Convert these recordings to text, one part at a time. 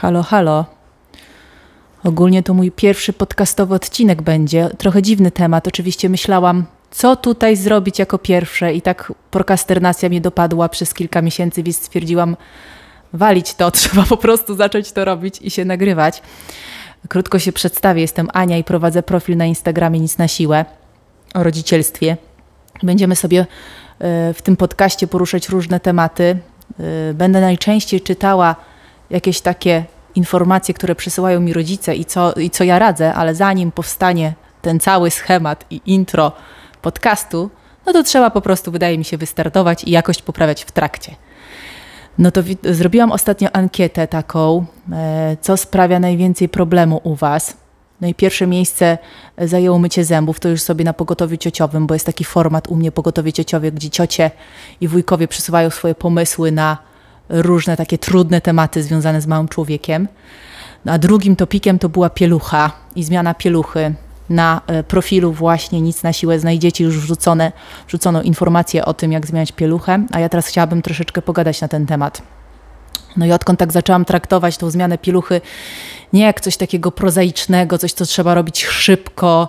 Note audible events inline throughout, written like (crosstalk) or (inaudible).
Halo, halo. Ogólnie to mój pierwszy podcastowy odcinek będzie. Trochę dziwny temat. Oczywiście myślałam, co tutaj zrobić jako pierwsze i tak prokasternacja mnie dopadła przez kilka miesięcy, więc stwierdziłam, walić to, (laughs) trzeba po prostu zacząć to robić i się nagrywać. Krótko się przedstawię, jestem Ania i prowadzę profil na Instagramie Nic na Siłę o rodzicielstwie. Będziemy sobie e, w tym podcaście poruszać różne tematy. E, będę najczęściej czytała jakieś takie informacje, które przesyłają mi rodzice i co, i co ja radzę, ale zanim powstanie ten cały schemat i intro podcastu, no to trzeba po prostu, wydaje mi się, wystartować i jakość poprawiać w trakcie. No to zrobiłam ostatnio ankietę taką, e, co sprawia najwięcej problemu u Was. No i pierwsze miejsce zajęło mycie zębów, to już sobie na pogotowiu ciociowym, bo jest taki format u mnie pogotowie ciociowie, gdzie ciocie i wujkowie przesuwają swoje pomysły na różne takie trudne tematy związane z małym człowiekiem. A drugim topikiem to była pielucha i zmiana pieluchy. Na e, profilu właśnie Nic na siłę znajdziecie już wrzucone, wrzucono informacje o tym, jak zmieniać pieluchę, a ja teraz chciałabym troszeczkę pogadać na ten temat. No i odkąd tak zaczęłam traktować tą zmianę pieluchy nie jak coś takiego prozaicznego, coś, co trzeba robić szybko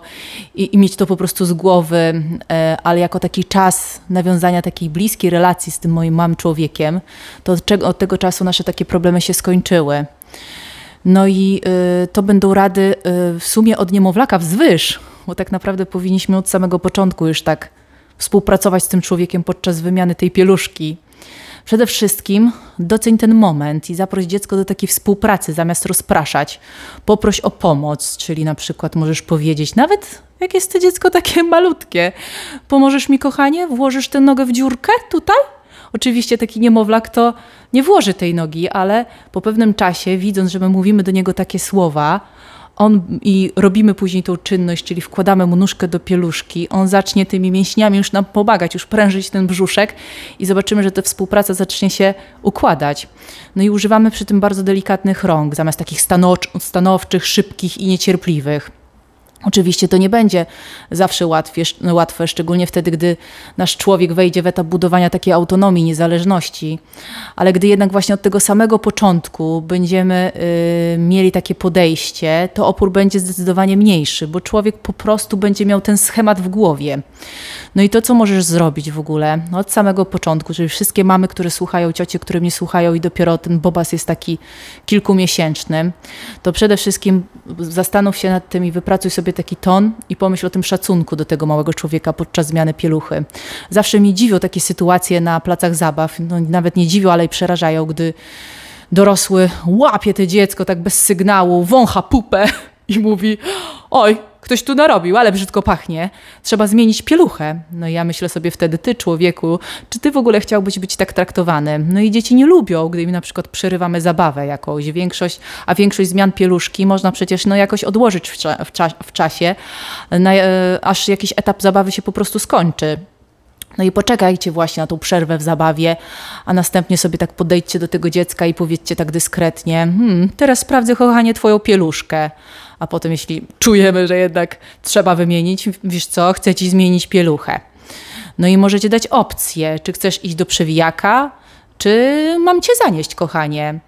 i, i mieć to po prostu z głowy, e, ale jako taki czas nawiązania takiej bliskiej relacji z tym moim małym człowiekiem, to od, od tego czasu nasze takie problemy się skończyły. No i y, to będą rady y, w sumie od niemowlaka wzwyż, bo tak naprawdę powinniśmy od samego początku już tak współpracować z tym człowiekiem podczas wymiany tej pieluszki. Przede wszystkim doceń ten moment i zaproś dziecko do takiej współpracy zamiast rozpraszać. Poproś o pomoc, czyli na przykład możesz powiedzieć, nawet jak jest to dziecko takie (laughs) malutkie, pomożesz mi kochanie, włożysz tę nogę w dziurkę tutaj? Oczywiście taki niemowlak to nie włoży tej nogi, ale po pewnym czasie, widząc, że my mówimy do niego takie słowa, on i robimy później tą czynność, czyli wkładamy mu nóżkę do pieluszki, on zacznie tymi mięśniami już nam pomagać, już prężyć ten brzuszek i zobaczymy, że ta współpraca zacznie się układać. No i używamy przy tym bardzo delikatnych rąk, zamiast takich stanowczych, szybkich i niecierpliwych. Oczywiście to nie będzie zawsze łatwie, łatwe, szczególnie wtedy, gdy nasz człowiek wejdzie w etap budowania takiej autonomii, niezależności, ale gdy jednak właśnie od tego samego początku będziemy y, mieli takie podejście, to opór będzie zdecydowanie mniejszy, bo człowiek po prostu będzie miał ten schemat w głowie. No i to, co możesz zrobić w ogóle no od samego początku, czyli wszystkie mamy, które słuchają, ciocie, które mnie słuchają i dopiero ten bobas jest taki kilkumiesięczny, to przede wszystkim zastanów się nad tym i wypracuj sobie taki ton i pomyśl o tym szacunku do tego małego człowieka podczas zmiany pieluchy. Zawsze mi dziwią takie sytuacje na placach zabaw, no nawet nie dziwią, ale i przerażają, gdy dorosły łapie to dziecko tak bez sygnału, wącha pupę i mówi: Oj, ktoś tu narobił, ale brzydko pachnie, trzeba zmienić pieluchę. No i ja myślę sobie wtedy, ty człowieku, czy ty w ogóle chciałbyś być tak traktowany? No i dzieci nie lubią, gdy im na przykład przerywamy zabawę jakąś, większość, a większość zmian pieluszki można przecież no jakoś odłożyć w, cza w, cza w czasie, na, e, aż jakiś etap zabawy się po prostu skończy. No i poczekajcie właśnie na tą przerwę w zabawie, a następnie sobie tak podejdźcie do tego dziecka i powiedzcie tak dyskretnie: hmm, teraz sprawdzę, kochanie, twoją pieluszkę. A potem, jeśli czujemy, że jednak trzeba wymienić, wiesz co, chcę ci zmienić pieluchę. No i możecie dać opcję, czy chcesz iść do przewijaka, czy mam cię zanieść, kochanie.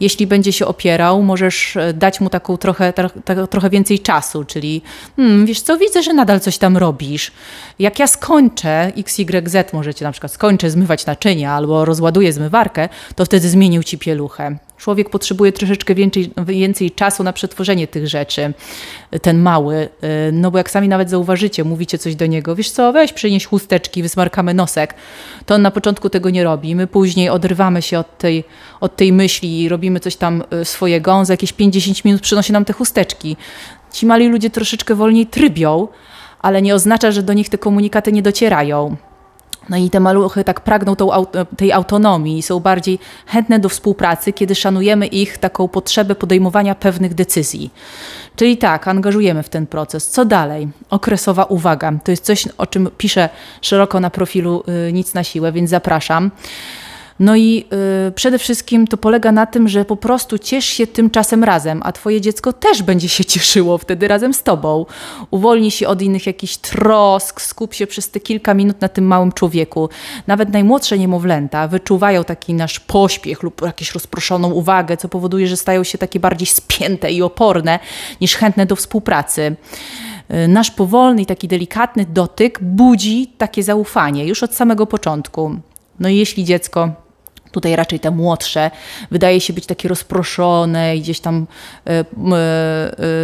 Jeśli będzie się opierał, możesz e, dać mu taką trochę, trochę więcej czasu, czyli hmm, wiesz co, widzę, że nadal coś tam robisz. Jak ja skończę XYZ, możecie na przykład skończę zmywać naczynia albo rozładuję zmywarkę, to wtedy zmienił ci pieluchę. Człowiek potrzebuje troszeczkę więcej, więcej czasu na przetworzenie tych rzeczy, ten mały. Y, no bo jak sami nawet zauważycie, mówicie coś do niego, wiesz co, weź przynieś chusteczki, wysmarkamy nosek. To on na początku tego nie robi. My później odrywamy się od tej, od tej myśli i robimy coś tam y, swojego. On za jakieś 5-10 minut przynosi nam te chusteczki. Ci mali ludzie troszeczkę wolniej trybią, ale nie oznacza, że do nich te komunikaty nie docierają. No i te maluchy tak pragną tą, tej autonomii i są bardziej chętne do współpracy, kiedy szanujemy ich taką potrzebę podejmowania pewnych decyzji. Czyli tak, angażujemy w ten proces. Co dalej? Okresowa uwaga. To jest coś, o czym piszę szeroko na profilu y, Nic na siłę, więc zapraszam. No i y, przede wszystkim to polega na tym, że po prostu ciesz się tym czasem razem, a twoje dziecko też będzie się (laughs) cieszyło wtedy razem z tobą. Uwolni się od innych jakichś trosk, skup się przez te kilka minut na tym małym człowieku. Nawet najmłodsze niemowlęta wyczuwają taki nasz pośpiech lub jakąś rozproszoną uwagę, co powoduje, że stają się takie bardziej spięte i oporne niż chętne do współpracy. Y, nasz powolny i taki delikatny dotyk budzi takie zaufanie już od samego początku. No i jeśli dziecko tutaj raczej te młodsze, wydaje się być takie rozproszone i gdzieś tam y,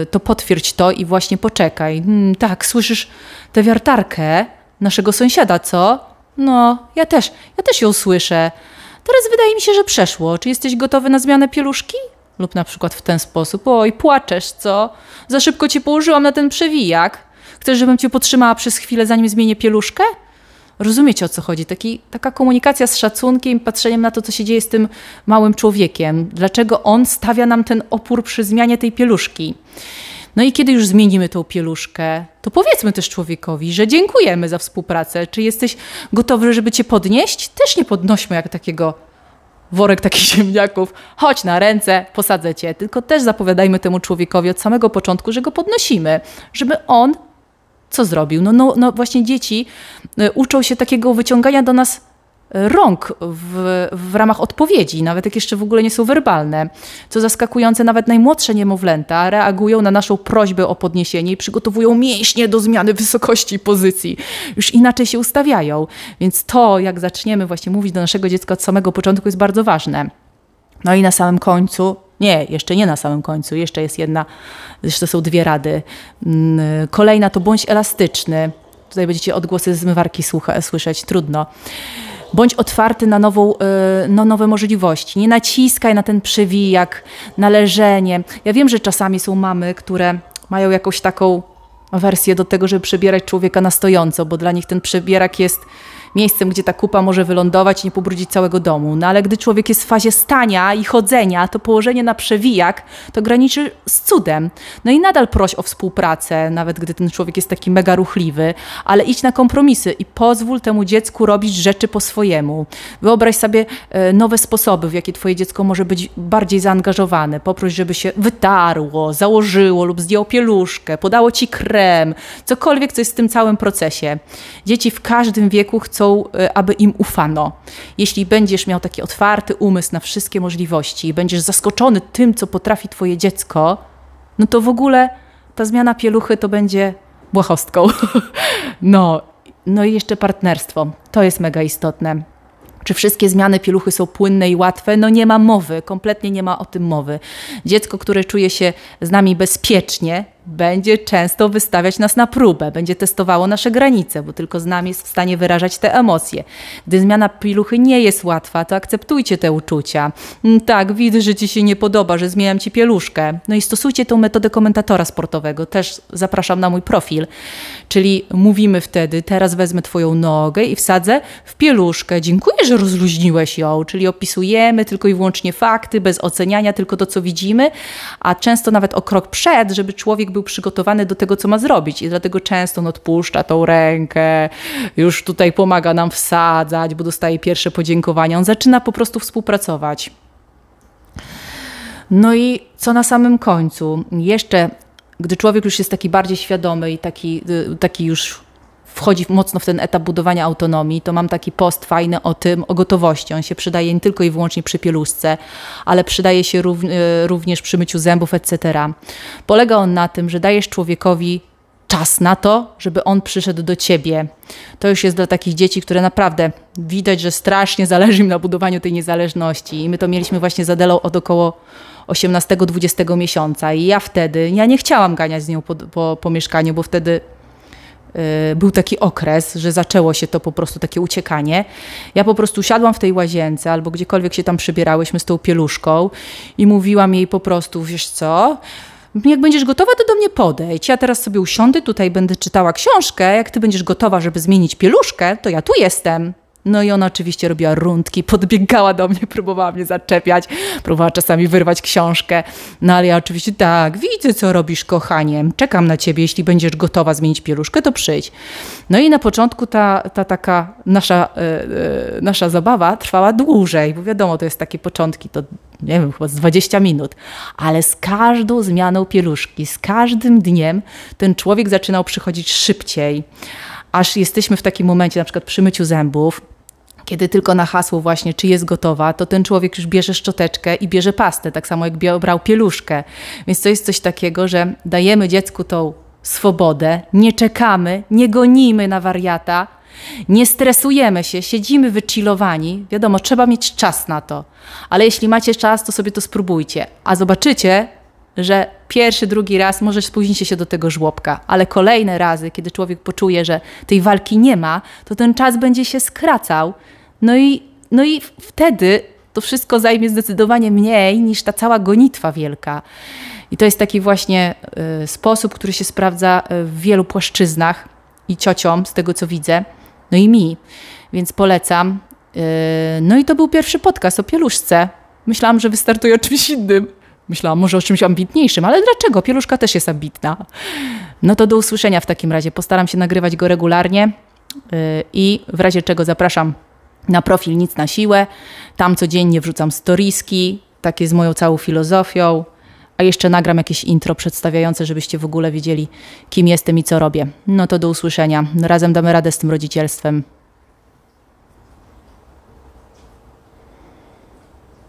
y, to potwierdź to i właśnie poczekaj. Hmm, tak, słyszysz tę wiartarkę naszego sąsiada, co? No, ja też, ja też ją słyszę. Teraz wydaje mi się, że przeszło. Czy jesteś gotowy na zmianę pieluszki? Lub na przykład w ten sposób. Oj, płaczesz, co? Za szybko cię położyłam na ten przewijak. Chcesz, żebym cię potrzymała przez chwilę, zanim zmienię pieluszkę? Rozumiecie o co chodzi? Taki, taka komunikacja z szacunkiem, patrzeniem na to, co się dzieje z tym małym człowiekiem. Dlaczego on stawia nam ten opór przy zmianie tej pieluszki? No i kiedy już zmienimy tą pieluszkę, to powiedzmy też człowiekowi, że dziękujemy za współpracę. Czy jesteś gotowy, żeby cię podnieść? Też nie podnośmy jak takiego worek takich (laughs) ziemniaków, chodź na ręce, posadzę cię. Tylko też zapowiadajmy temu człowiekowi od samego początku, że go podnosimy, żeby on co zrobił? No, no, no właśnie dzieci y, uczą się takiego wyciągania do nas rąk w, w ramach odpowiedzi, nawet jak jeszcze w ogóle nie są werbalne. Co zaskakujące, nawet najmłodsze niemowlęta reagują na naszą prośbę o podniesienie i przygotowują mięśnie do zmiany wysokości pozycji. Już inaczej się ustawiają. Więc to, jak zaczniemy właśnie mówić do naszego dziecka od samego początku, jest bardzo ważne. No i na samym końcu, nie, jeszcze nie na samym końcu, jeszcze jest jedna, jeszcze są dwie rady. Mm, kolejna to bądź elastyczny. Tutaj będziecie odgłosy zmywarki słucha, słyszeć, trudno. Bądź otwarty na, nową, na nowe możliwości. Nie naciskaj na ten przewijak, na leżenie. Ja wiem, że czasami są mamy, które mają jakąś taką wersję do tego, żeby przebierać człowieka na stojąco, bo dla nich ten przebierak jest miejscem, gdzie ta kupa może wylądować i nie pobrudzić całego domu. No ale gdy człowiek jest w fazie stania i chodzenia, to położenie na przewijak to graniczy z cudem. No i nadal proś o współpracę, nawet gdy ten człowiek jest taki mega ruchliwy, ale idź na kompromisy i pozwól temu dziecku robić rzeczy po swojemu. Wyobraź sobie e, nowe sposoby, w jakie twoje dziecko może być bardziej zaangażowane. Poproś, żeby się wytarło, założyło lub zdjęło pieluszkę, podało ci krem, cokolwiek, co jest w tym całym procesie. Dzieci w każdym wieku chcą chcą, e, aby im ufano. Jeśli będziesz miał taki otwarty umysł na wszystkie możliwości i będziesz zaskoczony tym, co potrafi twoje dziecko, no to w ogóle ta zmiana pieluchy to będzie błahostką. (laughs) no, no i jeszcze partnerstwo. To jest mega istotne. Czy wszystkie zmiany pieluchy są płynne i łatwe? No nie ma mowy, kompletnie nie ma o tym mowy. Dziecko, które czuje się z nami bezpiecznie, będzie często wystawiać nas na próbę, będzie testowało nasze granice, bo tylko z nami jest w stanie wyrażać te emocje. Gdy zmiana piluchy nie jest łatwa, to akceptujcie te uczucia. Mm, tak, widzę, że ci się nie podoba, że zmieniam ci pieluszkę. No i stosujcie tą metodę komentatora sportowego. Też zapraszam na mój profil. Czyli mówimy wtedy, teraz wezmę twoją nogę i wsadzę w pieluszkę. Dziękuję, że rozluźniłeś ją. Czyli opisujemy tylko i wyłącznie fakty, bez oceniania, tylko to, co widzimy, a często nawet o krok przed, żeby człowiek był przygotowany do tego, co ma zrobić i dlatego często on odpuszcza tą rękę, już tutaj pomaga nam wsadzać, bo dostaje pierwsze podziękowania. On zaczyna po prostu współpracować. No i co na samym końcu? Jeszcze, gdy człowiek już jest taki bardziej świadomy i taki, y, taki już wchodzi mocno w ten etap budowania autonomii, to mam taki post fajny o tym, o gotowości. On się przydaje nie tylko i wyłącznie przy pieluszce, ale przydaje się e, również przy myciu zębów, etc. Polega on na tym, że dajesz człowiekowi czas na to, żeby on przyszedł do ciebie. To już jest dla takich dzieci, które naprawdę widać, że strasznie zależy im na budowaniu tej niezależności. I my to mieliśmy właśnie z od około 18-20 miesiąca. I ja wtedy, ja nie chciałam ganiać z nią po, po, po mieszkaniu, bo wtedy był taki okres, że zaczęło się to po prostu takie uciekanie. Ja po prostu siadłam w tej łazience albo gdziekolwiek się tam przybierałyśmy z tą pieluszką i mówiłam jej po prostu, wiesz co, jak będziesz gotowa, to do mnie podejdź. Ja teraz sobie usiądę, tutaj będę czytała książkę. Jak ty będziesz gotowa, żeby zmienić pieluszkę, to ja tu jestem. No i ona oczywiście robiła rundki, (laughs) podbiegała do mnie, próbowała mnie zaczepiać, próbowała czasami wyrwać książkę. No ale ja oczywiście tak, widzę co robisz kochanie, czekam na ciebie, jeśli będziesz gotowa zmienić pieluszkę, to przyjdź. No i na początku ta, ta taka nasza, yy, nasza zabawa trwała dłużej, bo wiadomo, to jest takie początki, to nie wiem, chyba z 20 minut, ale z każdą zmianą pieluszki, z każdym dniem ten człowiek zaczynał przychodzić szybciej, aż jesteśmy w takim momencie, na przykład przy myciu zębów, kiedy tylko na hasło właśnie, czy jest gotowa, to ten człowiek już bierze szczoteczkę i bierze pastę, tak samo jak brał pieluszkę. Więc to jest coś takiego, że dajemy dziecku tą swobodę, nie czekamy, nie gonimy na wariata, nie stresujemy się, siedzimy wychillowani. Wiadomo, trzeba mieć czas na to, ale jeśli macie czas, to sobie to spróbujcie, a zobaczycie, że pierwszy, drugi raz może spóźnicie się do tego żłobka, ale kolejne razy, kiedy człowiek poczuje, że tej walki nie ma, to ten czas będzie się skracał. No i, no i wtedy to wszystko zajmie zdecydowanie mniej niż ta cała gonitwa wielka. I to jest taki właśnie y, sposób, który się sprawdza y, w wielu płaszczyznach i ciociom, z tego co widzę, no i mi. Więc polecam. Y, no i to był pierwszy podcast o pieluszce. Myślałam, że wystartuje o czymś innym. Myślałam może o czymś ambitniejszym, ale dlaczego? Pieluszka też jest ambitna. No to do usłyszenia w takim razie. Postaram się nagrywać go regularnie i w razie czego zapraszam na profil Nic na Siłę. Tam codziennie wrzucam storiski, takie z moją całą filozofią, a jeszcze nagram jakieś intro przedstawiające, żebyście w ogóle wiedzieli, kim jestem i co robię. No to do usłyszenia. Razem damy radę z tym rodzicielstwem.